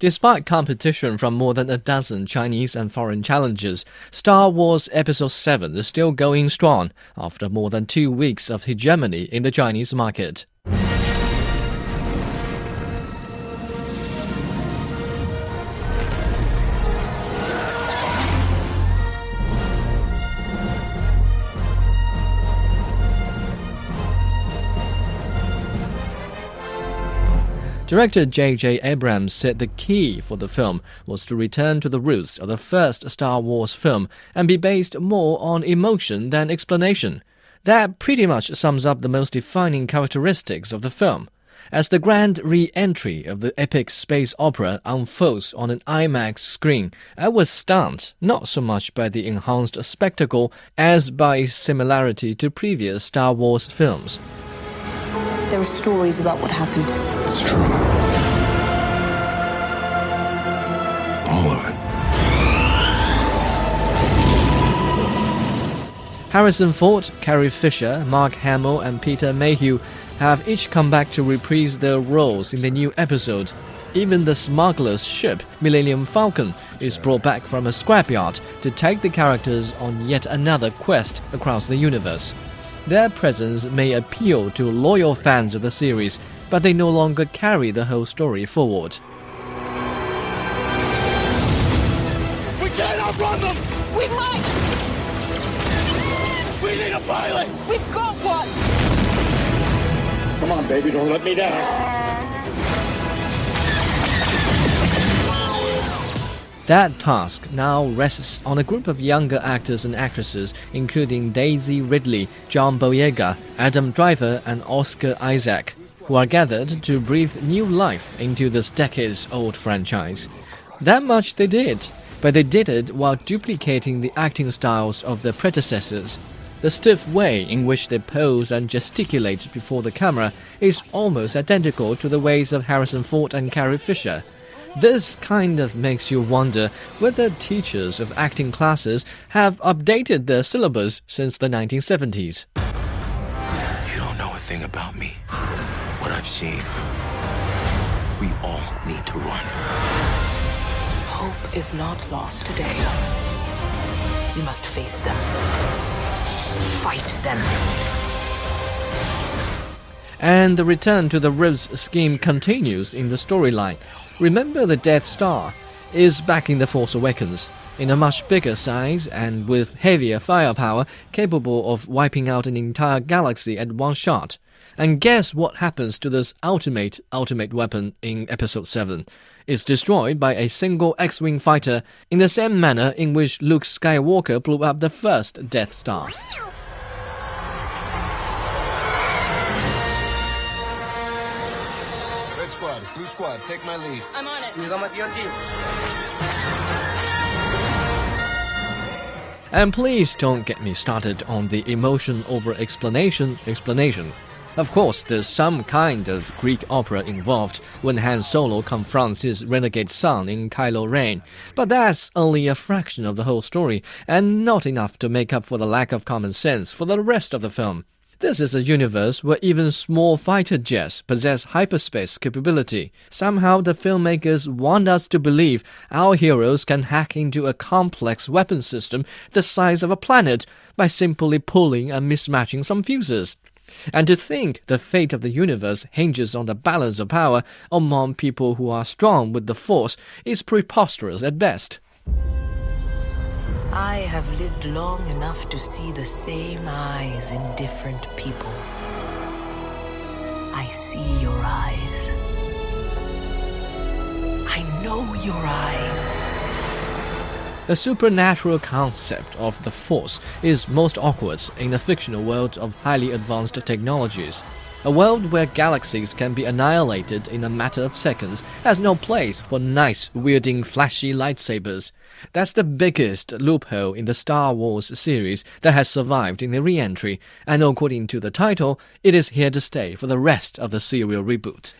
Despite competition from more than a dozen Chinese and foreign challengers, Star Wars Episode 7 is still going strong after more than two weeks of hegemony in the Chinese market. Director J.J. Abrams said the key for the film was to return to the roots of the first Star Wars film and be based more on emotion than explanation. That pretty much sums up the most defining characteristics of the film. As the grand re entry of the epic space opera unfolds on an IMAX screen, I was stunned not so much by the enhanced spectacle as by its similarity to previous Star Wars films. There are stories about what happened. It's true. All of it. Harrison Ford, Carrie Fisher, Mark Hamill, and Peter Mayhew have each come back to reprise their roles in the new episode. Even the smuggler's ship, Millennium Falcon, is brought back from a scrapyard to take the characters on yet another quest across the universe. Their presence may appeal to loyal fans of the series, but they no longer carry the whole story forward. We can't outrun them! We might! We need a pilot! We've got one! Come on, baby, don't let me down. That task now rests on a group of younger actors and actresses, including Daisy Ridley, John Boyega, Adam Driver, and Oscar Isaac, who are gathered to breathe new life into this decades old franchise. That much they did, but they did it while duplicating the acting styles of their predecessors. The stiff way in which they pose and gesticulate before the camera is almost identical to the ways of Harrison Ford and Carrie Fisher. This kind of makes you wonder whether teachers of acting classes have updated their syllabus since the 1970s. You don't know a thing about me. What I've seen. We all need to run. Hope is not lost today. We must face them. Fight them. And the return to the Rhodes scheme continues in the storyline. Remember the Death Star is back in The Force Awakens, in a much bigger size and with heavier firepower, capable of wiping out an entire galaxy at one shot. And guess what happens to this ultimate ultimate weapon in Episode 7? It's destroyed by a single X-wing fighter in the same manner in which Luke Skywalker blew up the first Death Star. Blue squad, take my lead. I'm on it. And please don't get me started on the emotion over explanation explanation. Of course, there's some kind of Greek opera involved when Han Solo confronts his renegade son in Kylo Ren, but that's only a fraction of the whole story, and not enough to make up for the lack of common sense for the rest of the film. This is a universe where even small fighter jets possess hyperspace capability. Somehow, the filmmakers want us to believe our heroes can hack into a complex weapon system the size of a planet by simply pulling and mismatching some fuses. And to think the fate of the universe hinges on the balance of power among people who are strong with the Force is preposterous at best. I have lived long enough to see the same eyes in different people. I see your eyes. I know your eyes. The supernatural concept of the Force is most awkward in the fictional world of highly advanced technologies. A world where galaxies can be annihilated in a matter of seconds has no place for nice, wielding flashy lightsabers. That's the biggest loophole in the Star Wars series that has survived in the re entry, and according to the title, it is here to stay for the rest of the serial reboot.